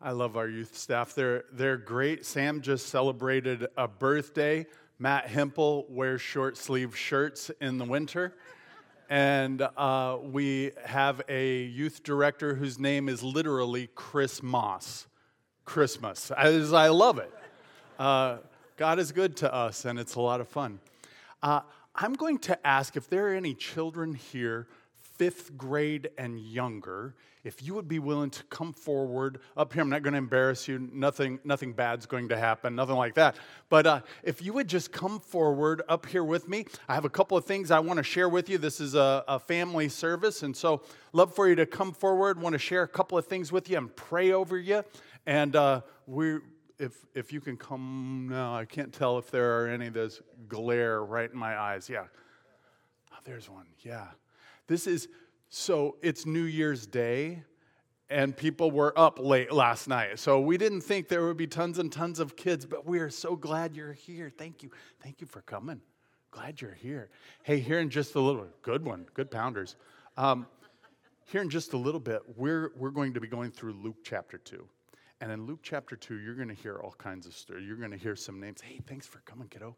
I love our youth staff. They're, they're great. Sam just celebrated a birthday. Matt Hempel wears short sleeve shirts in the winter. And uh, we have a youth director whose name is literally Chris Moss. Christmas. As I love it. Uh, God is good to us, and it's a lot of fun. Uh, I'm going to ask if there are any children here, fifth grade and younger, if you would be willing to come forward up here. I'm not going to embarrass you. Nothing, nothing bad's going to happen. Nothing like that. But uh, if you would just come forward up here with me, I have a couple of things I want to share with you. This is a, a family service, and so love for you to come forward. Want to share a couple of things with you and pray over you. And uh, we, if if you can come now, I can't tell if there are any of those glare right in my eyes. Yeah, oh, there's one. Yeah, this is so. It's New Year's Day, and people were up late last night. So we didn't think there would be tons and tons of kids, but we are so glad you're here. Thank you, thank you for coming. Glad you're here. Hey, here in just a little, good one, good pounders. Um, here in just a little bit, we're we're going to be going through Luke chapter two. And in Luke chapter 2, you're going to hear all kinds of stories. You're going to hear some names. Hey, thanks for coming, kiddo.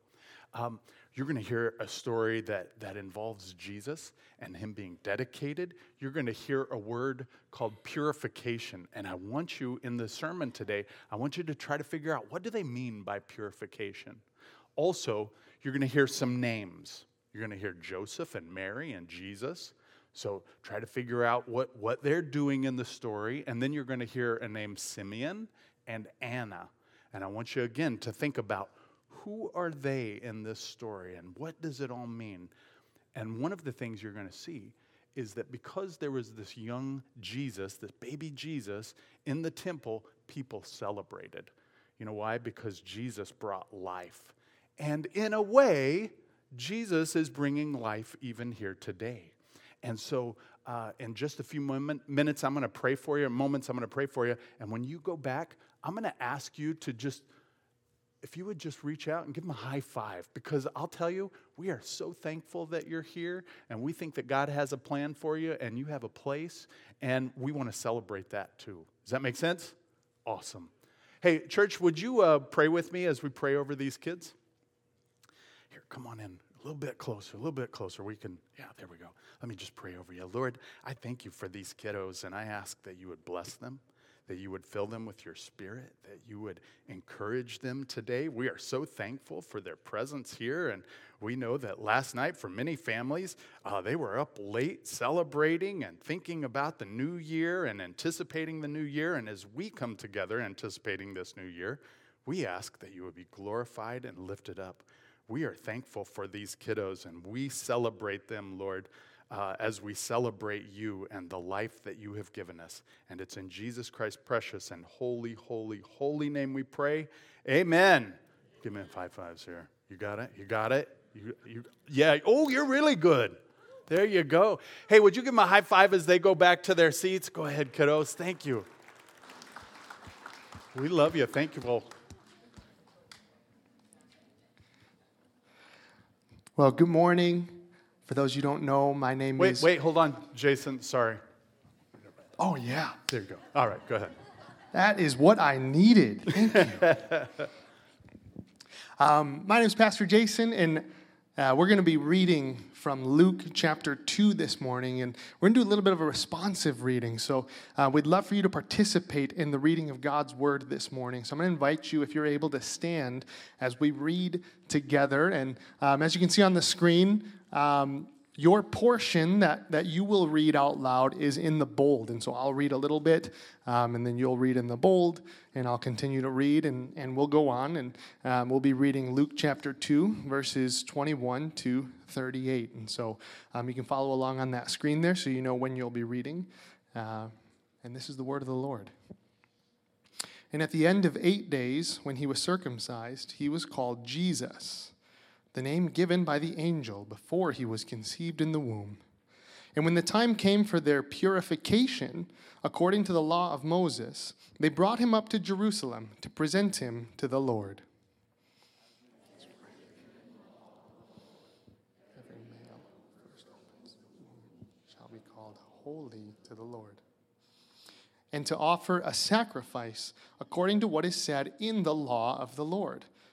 Um, you're going to hear a story that, that involves Jesus and him being dedicated. You're going to hear a word called purification. And I want you in the sermon today, I want you to try to figure out what do they mean by purification. Also, you're going to hear some names. You're going to hear Joseph and Mary and Jesus. So try to figure out what, what they're doing in the story. And then you're going to hear a name Simeon and Anna. And I want you again to think about who are they in this story and what does it all mean? And one of the things you're going to see is that because there was this young Jesus, this baby Jesus in the temple, people celebrated. You know why? Because Jesus brought life. And in a way, Jesus is bringing life even here today. And so, uh, in just a few moment, minutes, I'm going to pray for you. Moments, I'm going to pray for you. And when you go back, I'm going to ask you to just, if you would just reach out and give them a high five, because I'll tell you, we are so thankful that you're here, and we think that God has a plan for you, and you have a place, and we want to celebrate that too. Does that make sense? Awesome. Hey, church, would you uh, pray with me as we pray over these kids? Here, come on in. A little bit closer, a little bit closer. We can, yeah, there we go. Let me just pray over you. Lord, I thank you for these kiddos, and I ask that you would bless them, that you would fill them with your spirit, that you would encourage them today. We are so thankful for their presence here, and we know that last night, for many families, uh, they were up late celebrating and thinking about the new year and anticipating the new year. And as we come together anticipating this new year, we ask that you would be glorified and lifted up we are thankful for these kiddos and we celebrate them, Lord, uh, as we celebrate you and the life that you have given us. And it's in Jesus Christ's precious and holy, holy, holy name we pray. Amen. Give me five fives here. You got it? You got it? You, you, yeah. Oh, you're really good. There you go. Hey, would you give them a high five as they go back to their seats? Go ahead, kiddos. Thank you. We love you. Thank you. Well, Well, good morning. For those you don't know, my name wait, is. Wait, wait, hold on, Jason. Sorry. Oh, yeah. There you go. All right, go ahead. That is what I needed. Thank you. um, my name is Pastor Jason, and uh, we're going to be reading from Luke chapter 2 this morning, and we're going to do a little bit of a responsive reading. So, uh, we'd love for you to participate in the reading of God's word this morning. So, I'm going to invite you, if you're able, to stand as we read together. And um, as you can see on the screen, um, your portion that, that you will read out loud is in the bold. And so I'll read a little bit, um, and then you'll read in the bold, and I'll continue to read, and, and we'll go on. And um, we'll be reading Luke chapter 2, verses 21 to 38. And so um, you can follow along on that screen there so you know when you'll be reading. Uh, and this is the word of the Lord. And at the end of eight days, when he was circumcised, he was called Jesus the name given by the angel before he was conceived in the womb. And when the time came for their purification, according to the law of Moses, they brought him up to Jerusalem to present him to the Lord. Every male first opens shall be called holy to the Lord. and to offer a sacrifice according to what is said in the law of the Lord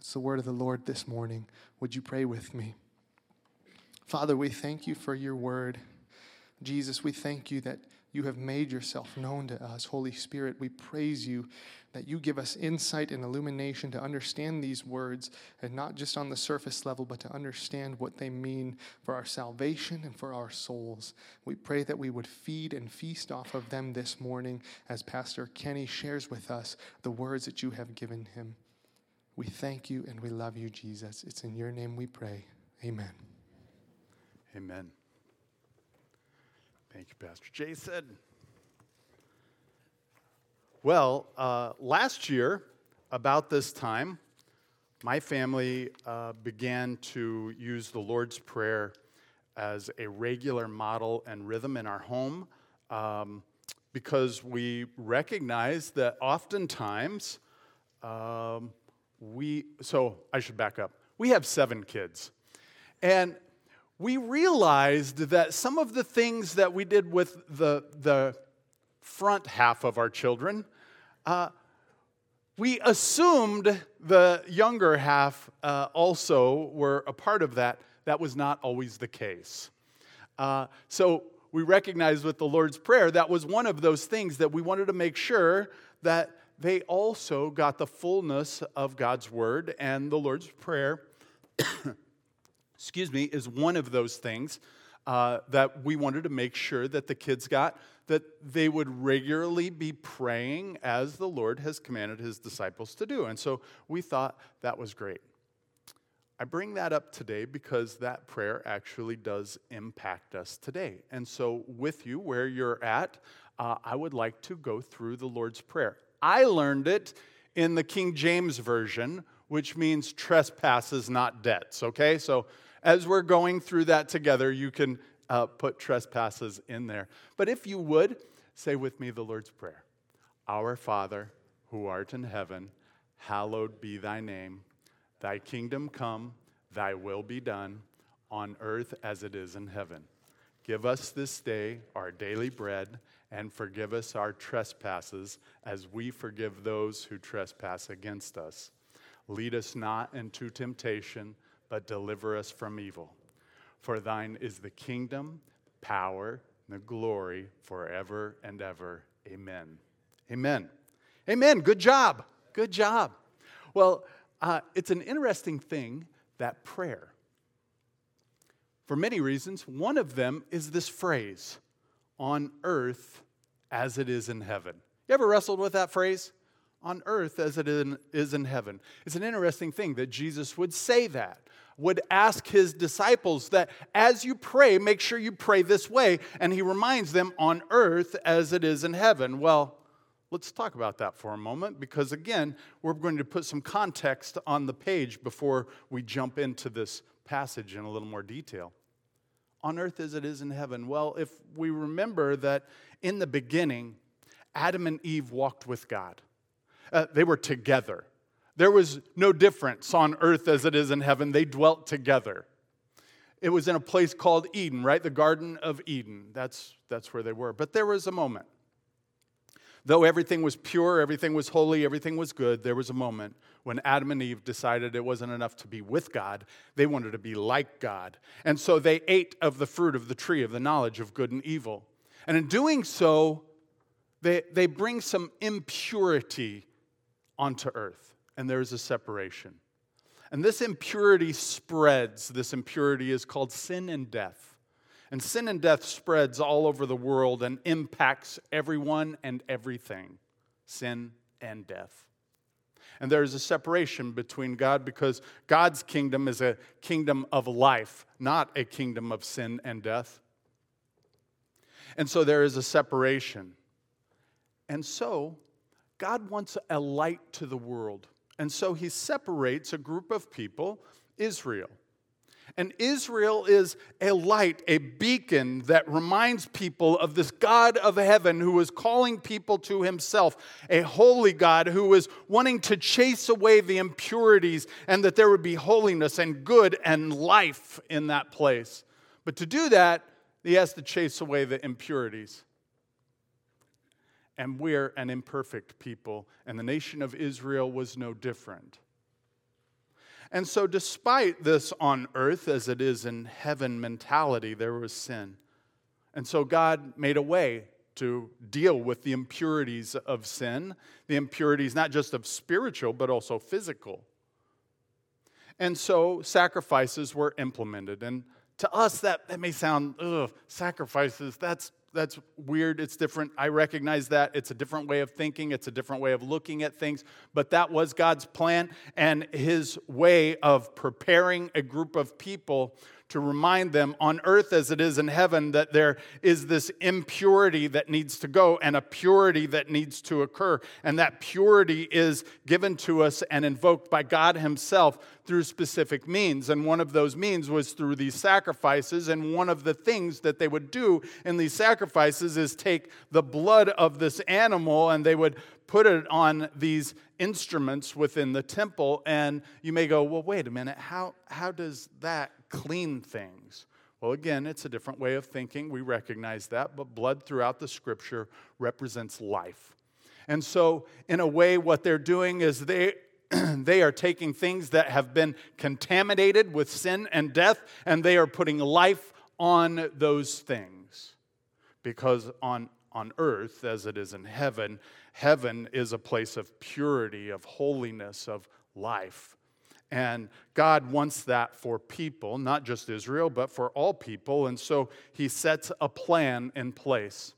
That's the word of the Lord this morning. Would you pray with me? Father, we thank you for your word. Jesus, we thank you that you have made yourself known to us. Holy Spirit, we praise you that you give us insight and illumination to understand these words, and not just on the surface level, but to understand what they mean for our salvation and for our souls. We pray that we would feed and feast off of them this morning as Pastor Kenny shares with us the words that you have given him. We thank you and we love you, Jesus. It's in your name we pray. Amen. Amen. Thank you, Pastor Jason. Well, uh, last year, about this time, my family uh, began to use the Lord's Prayer as a regular model and rhythm in our home um, because we recognize that oftentimes um, we, so I should back up. We have seven kids. And we realized that some of the things that we did with the, the front half of our children, uh, we assumed the younger half uh, also were a part of that. That was not always the case. Uh, so we recognized with the Lord's Prayer that was one of those things that we wanted to make sure that they also got the fullness of God's Word, and the Lord's Prayer, excuse me, is one of those things uh, that we wanted to make sure that the kids got, that they would regularly be praying as the Lord has commanded his disciples to do. And so we thought that was great. I bring that up today because that prayer actually does impact us today. And so, with you, where you're at, uh, I would like to go through the Lord's Prayer. I learned it in the King James Version, which means trespasses, not debts, okay? So, as we're going through that together, you can uh, put trespasses in there. But if you would, say with me the Lord's Prayer Our Father, who art in heaven, hallowed be thy name. Thy kingdom come, thy will be done, on earth as it is in heaven. Give us this day our daily bread, and forgive us our trespasses as we forgive those who trespass against us. Lead us not into temptation but deliver us from evil. For thine is the kingdom, power, and the glory forever and ever. Amen. Amen. Amen. Good job. Good job. Well, uh, it's an interesting thing that prayer. For many reasons, one of them is this phrase on earth as it is in heaven. You ever wrestled with that phrase? on earth as it is in heaven. It's an interesting thing that Jesus would say that, would ask his disciples that as you pray, make sure you pray this way. And he reminds them on earth as it is in heaven. Well, let's talk about that for a moment because, again, we're going to put some context on the page before we jump into this passage in a little more detail. On earth as it is in heaven. Well, if we remember that in the beginning, Adam and Eve walked with God uh, they were together. There was no difference on earth as it is in heaven. They dwelt together. It was in a place called Eden, right? The Garden of Eden. That's, that's where they were. But there was a moment. Though everything was pure, everything was holy, everything was good, there was a moment when Adam and Eve decided it wasn't enough to be with God. They wanted to be like God. And so they ate of the fruit of the tree of the knowledge of good and evil. And in doing so, they, they bring some impurity onto earth, and there's a separation. And this impurity spreads. This impurity is called sin and death. And sin and death spreads all over the world and impacts everyone and everything. Sin and death. And there is a separation between God because God's kingdom is a kingdom of life, not a kingdom of sin and death. And so there is a separation. And so God wants a light to the world. And so he separates a group of people, Israel. And Israel is a light, a beacon that reminds people of this God of heaven who is calling people to himself, a holy God who is wanting to chase away the impurities and that there would be holiness and good and life in that place. But to do that, he has to chase away the impurities and we're an imperfect people, and the nation of Israel was no different. And so, despite this on earth as it is in heaven mentality, there was sin. And so, God made a way to deal with the impurities of sin, the impurities not just of spiritual, but also physical. And so, sacrifices were implemented. And to us, that, that may sound, ugh, sacrifices, that's that's weird. It's different. I recognize that. It's a different way of thinking, it's a different way of looking at things. But that was God's plan and his way of preparing a group of people to remind them on earth as it is in heaven that there is this impurity that needs to go and a purity that needs to occur. And that purity is given to us and invoked by God Himself through specific means. And one of those means was through these sacrifices. And one of the things that they would do in these sacrifices is take the blood of this animal and they would put it on these instruments within the temple. And you may go, well, wait a minute, how, how does that clean things? Well, again, it's a different way of thinking. We recognize that, but blood throughout the scripture represents life. And so, in a way, what they're doing is they, they are taking things that have been contaminated with sin and death, and they are putting life on those things. Because on, on earth, as it is in heaven, Heaven is a place of purity, of holiness, of life. And God wants that for people, not just Israel, but for all people. And so he sets a plan in place.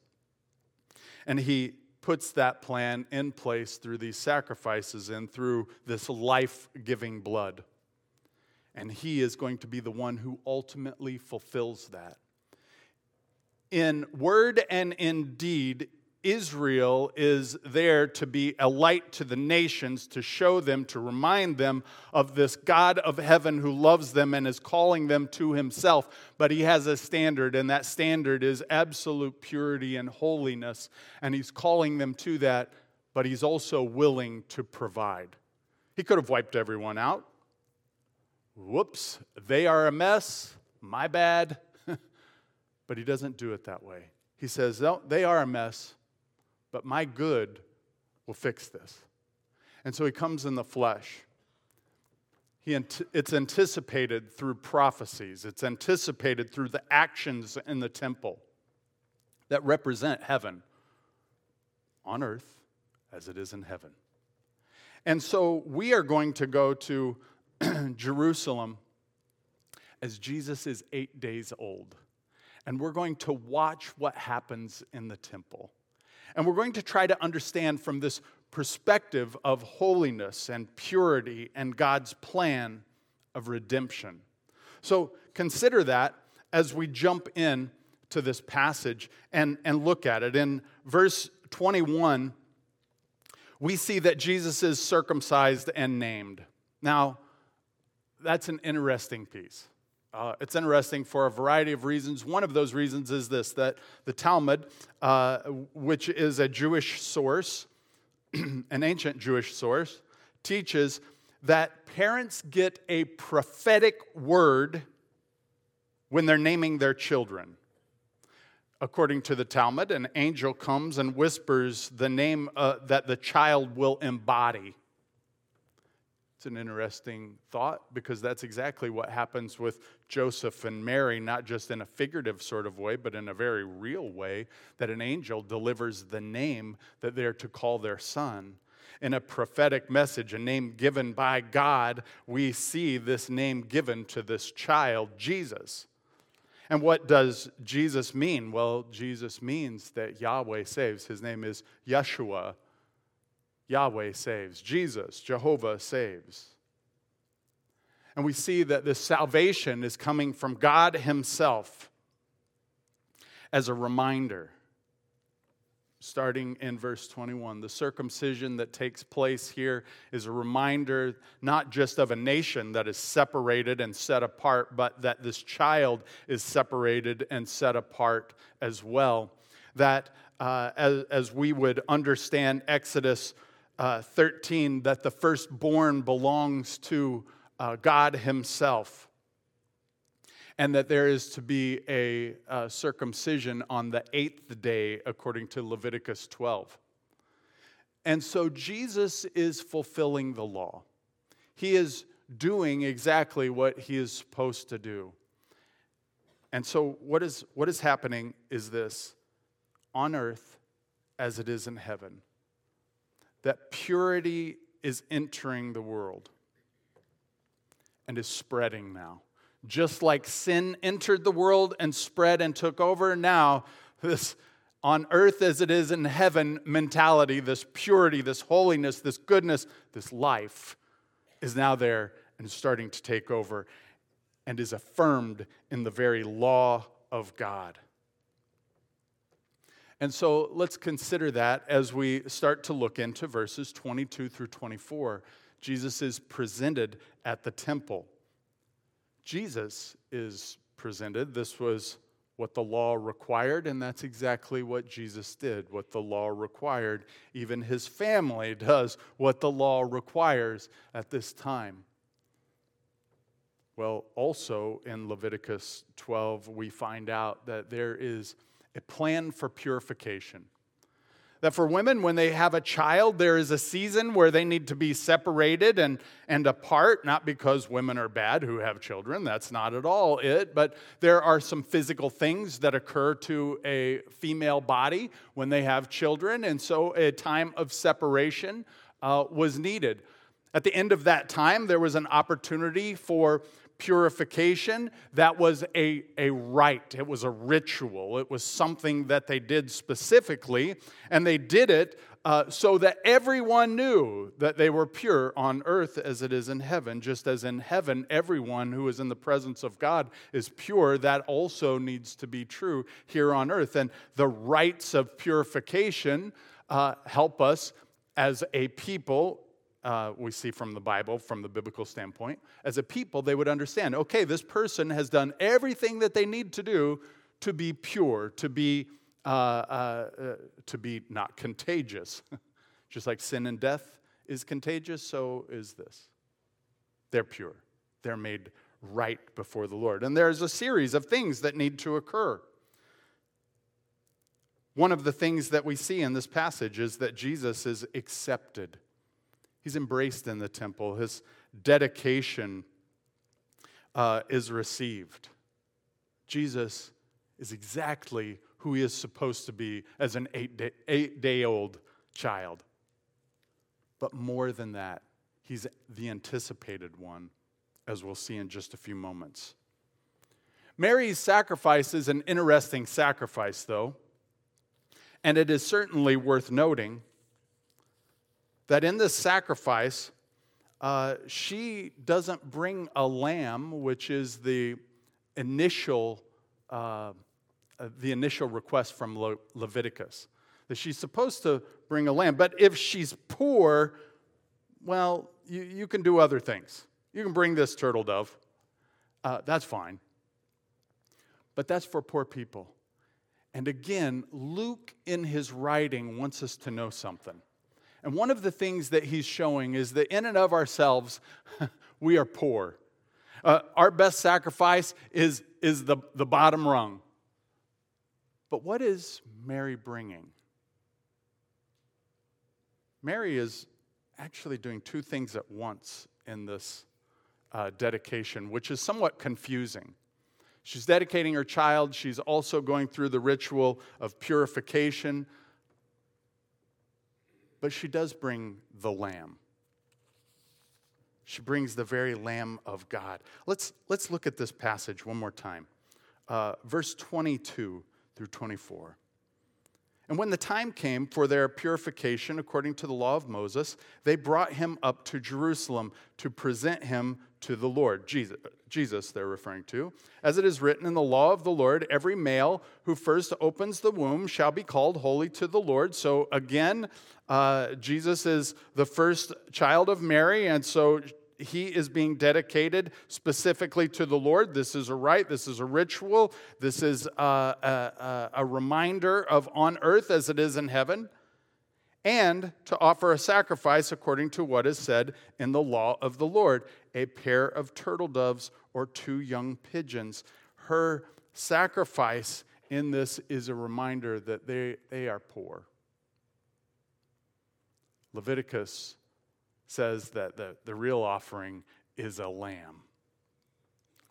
And he puts that plan in place through these sacrifices and through this life giving blood. And he is going to be the one who ultimately fulfills that. In word and in deed, Israel is there to be a light to the nations, to show them, to remind them of this God of heaven who loves them and is calling them to himself. But he has a standard, and that standard is absolute purity and holiness. And he's calling them to that, but he's also willing to provide. He could have wiped everyone out. Whoops, they are a mess. My bad. but he doesn't do it that way. He says, no, they are a mess but my good will fix this. And so he comes in the flesh. He, it's anticipated through prophecies, it's anticipated through the actions in the temple that represent heaven on earth as it is in heaven. And so we are going to go to Jerusalem as Jesus is eight days old. And we're going to watch what happens in the temple. And we're going to try to understand from this perspective of holiness and purity and God's plan of redemption. So consider that as we jump in to this passage and, and look at it. In verse 21, we see that Jesus is circumcised and named. Now, that's an interesting piece. Uh, it's interesting for a variety of reasons. One of those reasons is this that the Talmud, uh, which is a Jewish source, an ancient Jewish source, teaches that parents get a prophetic word when they're naming their children. According to the Talmud, an angel comes and whispers the name uh, that the child will embody. It's an interesting thought because that's exactly what happens with Joseph and Mary, not just in a figurative sort of way, but in a very real way, that an angel delivers the name that they're to call their son. In a prophetic message, a name given by God, we see this name given to this child, Jesus. And what does Jesus mean? Well, Jesus means that Yahweh saves. His name is Yeshua, Yahweh saves. Jesus, Jehovah saves. And we see that this salvation is coming from God Himself as a reminder. Starting in verse 21, the circumcision that takes place here is a reminder not just of a nation that is separated and set apart, but that this child is separated and set apart as well. That uh, as, as we would understand Exodus uh, 13 that the firstborn belongs to uh, God Himself, and that there is to be a uh, circumcision on the eighth day, according to Leviticus 12. And so Jesus is fulfilling the law. He is doing exactly what he is supposed to do. And so, what is, what is happening is this on earth as it is in heaven that purity is entering the world and is spreading now. Just like sin entered the world and spread and took over, now this on earth as it is in heaven mentality, this purity, this holiness, this goodness, this life is now there and starting to take over and is affirmed in the very law of God. And so let's consider that as we start to look into verses 22 through 24. Jesus is presented at the temple. Jesus is presented. This was what the law required, and that's exactly what Jesus did, what the law required. Even his family does what the law requires at this time. Well, also in Leviticus 12, we find out that there is a plan for purification. That for women, when they have a child, there is a season where they need to be separated and, and apart, not because women are bad who have children, that's not at all it, but there are some physical things that occur to a female body when they have children, and so a time of separation uh, was needed. At the end of that time, there was an opportunity for purification, that was a, a rite, it was a ritual, it was something that they did specifically, and they did it uh, so that everyone knew that they were pure on earth as it is in heaven. Just as in heaven, everyone who is in the presence of God is pure, that also needs to be true here on earth. And the rites of purification uh, help us as a people uh, we see from the Bible, from the biblical standpoint, as a people, they would understand okay, this person has done everything that they need to do to be pure, to be, uh, uh, uh to be not contagious. Just like sin and death is contagious, so is this. They're pure, they're made right before the Lord. And there's a series of things that need to occur. One of the things that we see in this passage is that Jesus is accepted He's embraced in the temple. His dedication uh, is received. Jesus is exactly who he is supposed to be as an eight day, eight day old child. But more than that, he's the anticipated one, as we'll see in just a few moments. Mary's sacrifice is an interesting sacrifice, though, and it is certainly worth noting that in this sacrifice, uh, she doesn't bring a lamb, which is the initial, uh, uh, the initial request from Le- Leviticus. That she's supposed to bring a lamb. But if she's poor, well, you, you can do other things. You can bring this turtle dove. Uh, that's fine. But that's for poor people. And again, Luke in his writing wants us to know something. And one of the things that he's showing is that in and of ourselves, we are poor. Uh, our best sacrifice is, is the, the bottom rung. But what is Mary bringing? Mary is actually doing two things at once in this uh, dedication, which is somewhat confusing. She's dedicating her child, she's also going through the ritual of purification, but she does bring the lamb. She brings the very Lamb of God. Let's, let's look at this passage one more time. Uh, verse 22 through 24. And when the time came for their purification according to the law of Moses, they brought him up to Jerusalem to present him to the Lord. Jesus, Jesus, they're referring to. As it is written in the law of the Lord, every male who first opens the womb shall be called holy to the Lord. So again, uh, Jesus is the first child of Mary, and so he is being dedicated specifically to the Lord. This is a rite, this is a ritual, this is a, a, a reminder of on earth as it is in heaven, and to offer a sacrifice according to what is said in the law of the Lord a pair of turtle doves or two young pigeons. Her sacrifice in this is a reminder that they, they are poor. Leviticus says that the, the real offering is a lamb.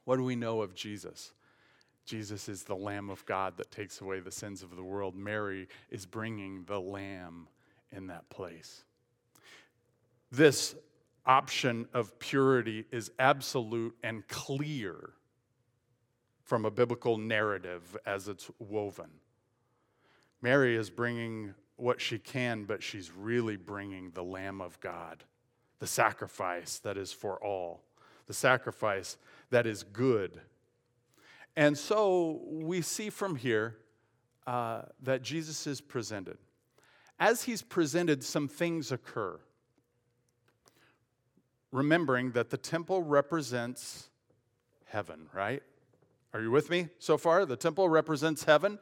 What do we know of Jesus? Jesus is the Lamb of God that takes away the sins of the world. Mary is bringing the Lamb in that place. This option of purity is absolute and clear from a biblical narrative as it's woven. Mary is bringing what she can, but she's really bringing the Lamb of God the sacrifice that is for all, the sacrifice that is good. And so we see from here uh, that Jesus is presented. As he's presented, some things occur. Remembering that the temple represents heaven, right? Are you with me so far? The temple represents heaven.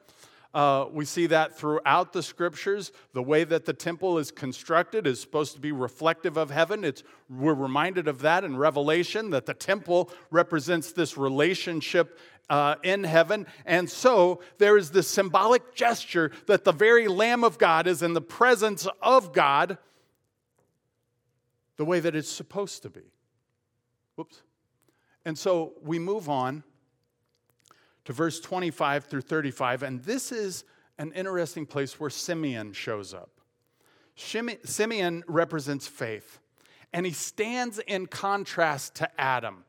Uh, we see that throughout the scriptures. The way that the temple is constructed is supposed to be reflective of heaven. It's, we're reminded of that in Revelation, that the temple represents this relationship uh, in heaven. And so there is this symbolic gesture that the very Lamb of God is in the presence of God the way that it's supposed to be. Whoops. And so we move on to verse 25 through 35, and this is an interesting place where Simeon shows up. Simeon represents faith, and he stands in contrast to Adam.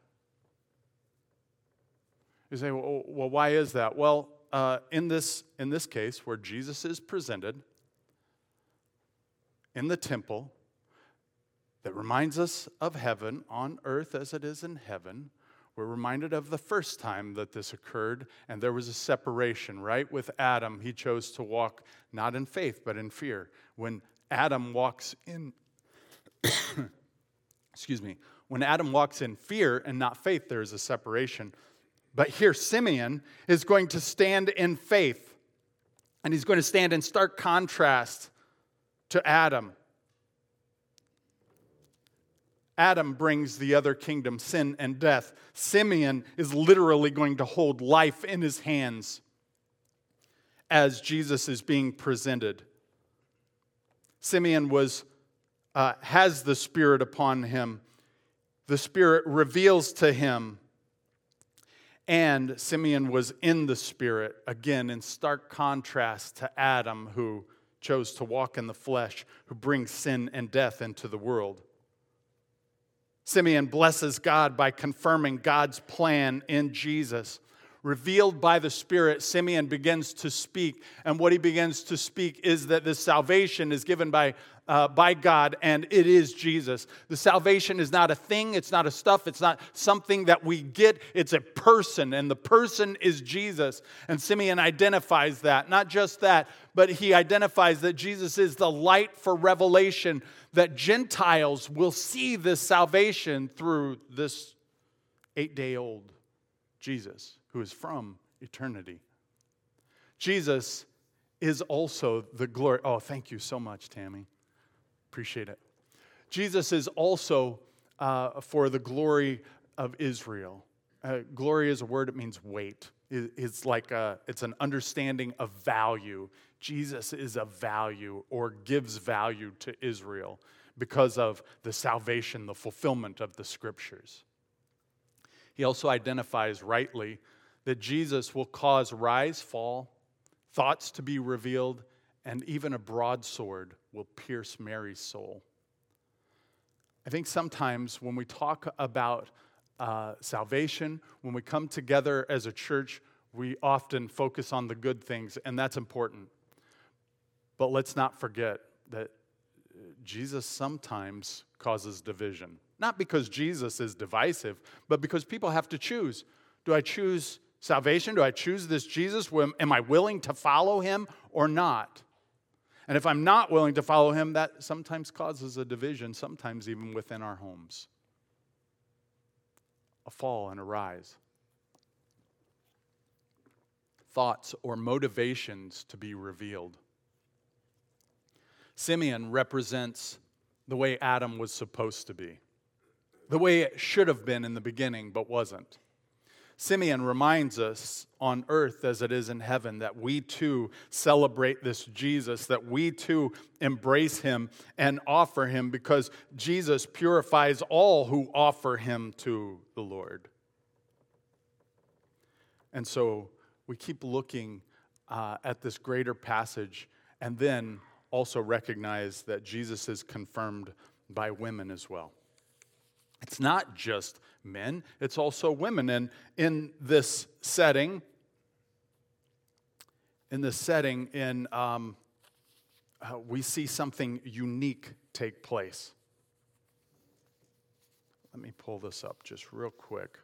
You say, well, why is that? Well, uh, in, this, in this case, where Jesus is presented in the temple, that reminds us of heaven on earth as it is in heaven, we're reminded of the first time that this occurred, and there was a separation, right? With Adam, he chose to walk not in faith, but in fear. When Adam walks in, excuse me, when Adam walks in fear and not faith, there is a separation. But here, Simeon is going to stand in faith, and he's going to stand in stark contrast to Adam. Adam brings the other kingdom, sin and death. Simeon is literally going to hold life in his hands as Jesus is being presented. Simeon was, uh, has the Spirit upon him. The Spirit reveals to him. And Simeon was in the Spirit, again, in stark contrast to Adam, who chose to walk in the flesh, who brings sin and death into the world. Simeon blesses God by confirming God's plan in Jesus. revealed by the Spirit, Simeon begins to speak. And what he begins to speak is that this salvation is given by, uh, by God and it is Jesus. The salvation is not a thing, it's not a stuff, it's not something that we get, it's a person, and the person is Jesus. And Simeon identifies that. Not just that, but he identifies that Jesus is the light for revelation, that Gentiles will see this salvation through this eight day old Jesus who is from eternity. Jesus is also the glory. Oh, thank you so much, Tammy. Appreciate it. Jesus is also uh, for the glory of Israel. Uh, glory is a word, it means weight. It, it's like a, it's an understanding of value. Jesus is a value or gives value to Israel because of the salvation, the fulfillment of the scriptures. He also identifies rightly that Jesus will cause rise, fall, thoughts to be revealed, and even a broadsword will pierce Mary's soul. I think sometimes when we talk about uh, salvation, when we come together as a church, we often focus on the good things, and that's important. But let's not forget that Jesus sometimes causes division. Not because Jesus is divisive, but because people have to choose. Do I choose salvation? Do I choose this Jesus? Am I willing to follow him or not? And if I'm not willing to follow him, that sometimes causes a division, sometimes even within our homes. A fall and a rise. Thoughts or motivations to be revealed. Simeon represents the way Adam was supposed to be, the way it should have been in the beginning, but wasn't. Simeon reminds us on earth as it is in heaven that we too celebrate this Jesus, that we too embrace him and offer him because Jesus purifies all who offer him to the Lord. And so we keep looking uh, at this greater passage and then also recognize that Jesus is confirmed by women as well. It's not just men, it's also women. And in this setting, in this setting, in um, uh, we see something unique take place. Let me pull this up just real quick.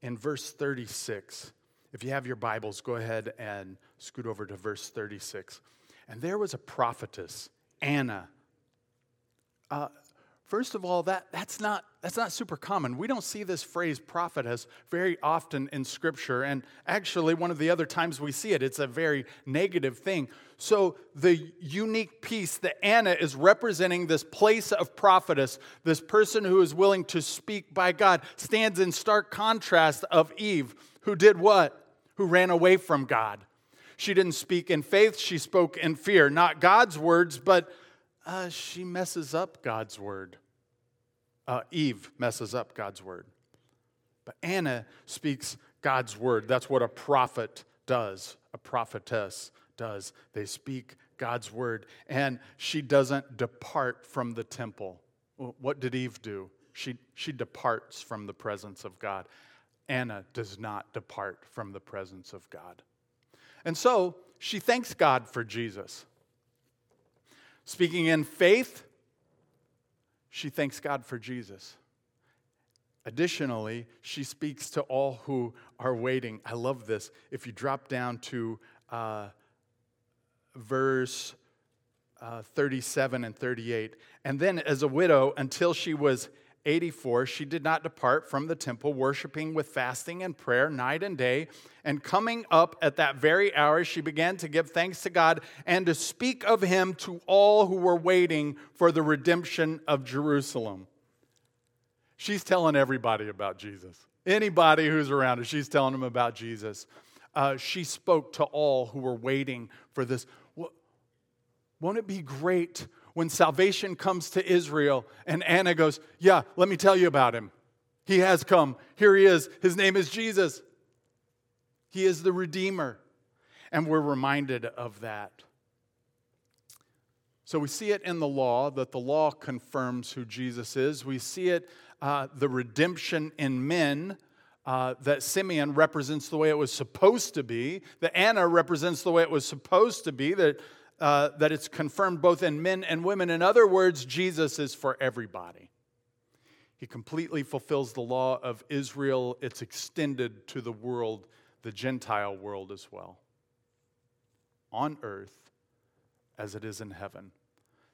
In verse 36, if you have your Bibles, go ahead and scoot over to verse 36. And there was a prophetess, Anna. Uh, First of all, that, that's, not, that's not super common. We don't see this phrase prophetess very often in Scripture. And actually, one of the other times we see it, it's a very negative thing. So, the unique piece that Anna is representing this place of prophetess, this person who is willing to speak by God, stands in stark contrast of Eve, who did what? Who ran away from God. She didn't speak in faith, she spoke in fear. Not God's words, but uh, she messes up God's word. Uh, Eve messes up God's word. But Anna speaks God's word. That's what a prophet does, a prophetess does. They speak God's word. And she doesn't depart from the temple. What did Eve do? She, she departs from the presence of God. Anna does not depart from the presence of God. And so she thanks God for Jesus. Speaking in faith, she thanks God for Jesus. Additionally, she speaks to all who are waiting. I love this. If you drop down to uh, verse uh, 37 and 38, and then as a widow, until she was 84, she did not depart from the temple, worshiping with fasting and prayer night and day. And coming up at that very hour, she began to give thanks to God and to speak of him to all who were waiting for the redemption of Jerusalem. She's telling everybody about Jesus. Anybody who's around her, she's telling them about Jesus. Uh, she spoke to all who were waiting for this. Won't it be great when salvation comes to Israel, and Anna goes, Yeah, let me tell you about him. He has come. Here he is. His name is Jesus. He is the Redeemer. And we're reminded of that. So we see it in the law that the law confirms who Jesus is. We see it, uh, the redemption in men uh, that Simeon represents the way it was supposed to be, that Anna represents the way it was supposed to be, that, uh, that it's confirmed both in men and women. In other words, Jesus is for everybody. He completely fulfills the law of Israel, it's extended to the world, the Gentile world as well. On earth as it is in heaven.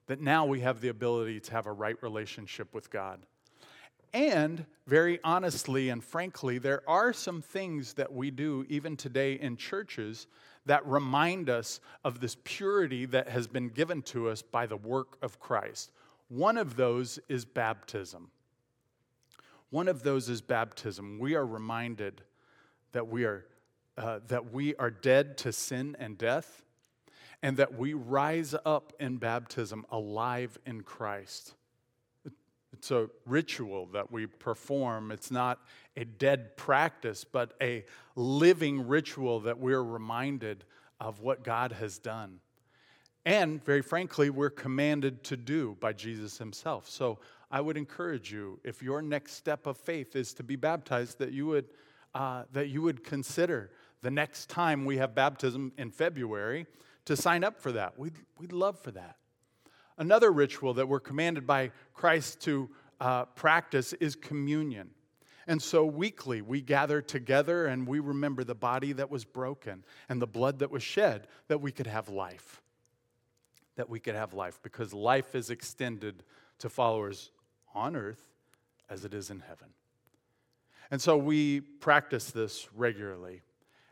That now we have the ability to have a right relationship with God. And very honestly and frankly, there are some things that we do even today in churches that remind us of this purity that has been given to us by the work of Christ. One of those is baptism. One of those is baptism. We are reminded that we are, uh, that we are dead to sin and death, and that we rise up in baptism alive in Christ. It's a ritual that we perform. It's not a dead practice, but a living ritual that we're reminded of what God has done. And very frankly, we're commanded to do by Jesus himself. So I would encourage you, if your next step of faith is to be baptized, that you would, uh, that you would consider the next time we have baptism in February to sign up for that. We'd, we'd love for that. Another ritual that we're commanded by Christ to uh, practice is communion. And so weekly we gather together and we remember the body that was broken and the blood that was shed that we could have life. That we could have life because life is extended to followers on earth as it is in heaven. And so we practice this regularly.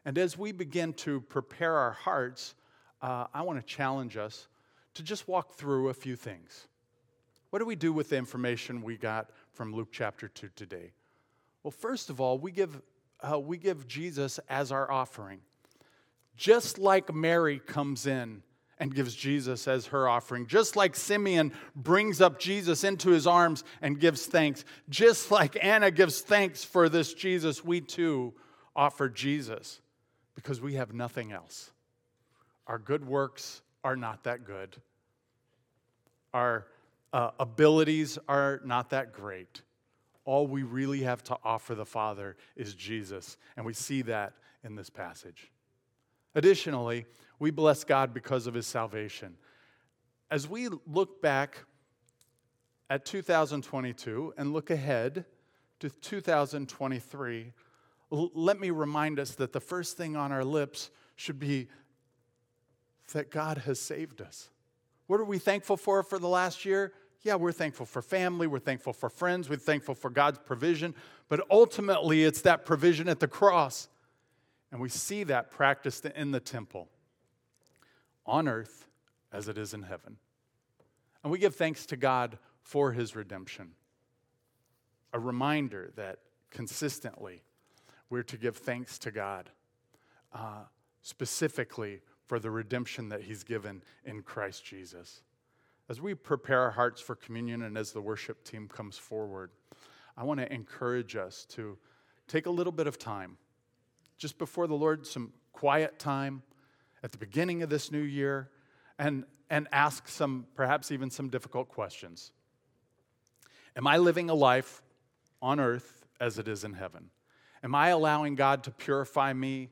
And as we begin to prepare our hearts, uh, I want to challenge us to just walk through a few things. What do we do with the information we got from Luke chapter 2 today? Well, first of all, we give, uh, we give Jesus as our offering. Just like Mary comes in and gives Jesus as her offering, just like Simeon brings up Jesus into his arms and gives thanks, just like Anna gives thanks for this Jesus, we too offer Jesus because we have nothing else. Our good works are not that good. Our uh, abilities are not that great. All we really have to offer the Father is Jesus, and we see that in this passage. Additionally, we bless God because of his salvation. As we look back at 2022 and look ahead to 2023, let me remind us that the first thing on our lips should be that God has saved us. What are we thankful for for the last year? Yeah, we're thankful for family, we're thankful for friends, we're thankful for God's provision, but ultimately it's that provision at the cross. And we see that practiced in the temple on earth as it is in heaven. And we give thanks to God for his redemption. A reminder that consistently we're to give thanks to God, uh, specifically for the redemption that He's given in Christ Jesus. As we prepare our hearts for communion and as the worship team comes forward, I want to encourage us to take a little bit of time, just before the Lord, some quiet time at the beginning of this new year, and, and ask some, perhaps even some difficult questions. Am I living a life on earth as it is in heaven? Am I allowing God to purify me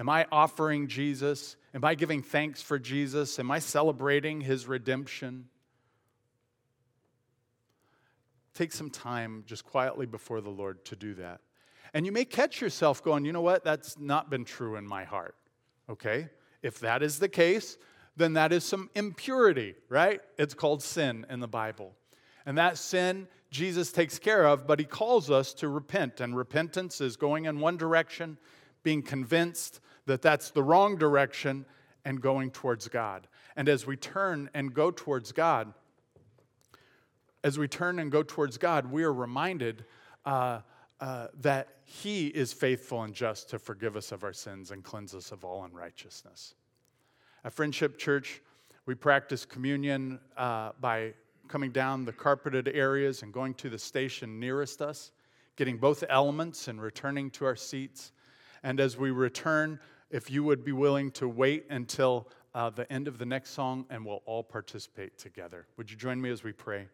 Am I offering Jesus? Am I giving thanks for Jesus? Am I celebrating his redemption? Take some time just quietly before the Lord to do that. And you may catch yourself going, you know what? That's not been true in my heart. Okay? If that is the case, then that is some impurity, right? It's called sin in the Bible. And that sin Jesus takes care of, but he calls us to repent. And repentance is going in one direction, being convinced that that's the wrong direction and going towards God. And as we turn and go towards God, as we turn and go towards God, we are reminded uh, uh, that He is faithful and just to forgive us of our sins and cleanse us of all unrighteousness. At Friendship Church, we practice communion uh, by coming down the carpeted areas and going to the station nearest us, getting both elements and returning to our seats. And as we return, if you would be willing to wait until uh, the end of the next song and we'll all participate together. Would you join me as we pray?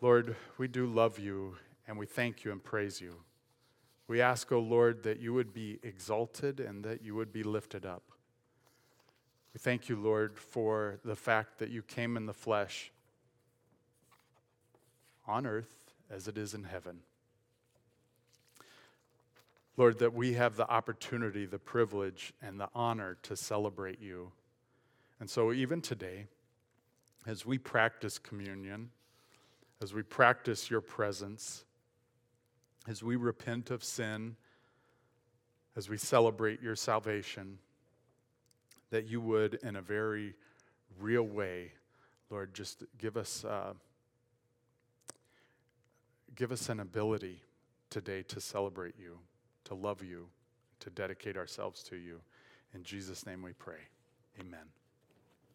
Lord, we do love you and we thank you and praise you. We ask, O oh Lord, that you would be exalted and that you would be lifted up. We thank you, Lord, for the fact that you came in the flesh on earth as it is in heaven. Lord, that we have the opportunity, the privilege, and the honor to celebrate you. And so, even today, as we practice communion, as we practice your presence, as we repent of sin, as we celebrate your salvation, that you would, in a very real way, Lord, just give us, uh, give us an ability today to celebrate you, to love you, to dedicate ourselves to you. In Jesus' name we pray. Amen.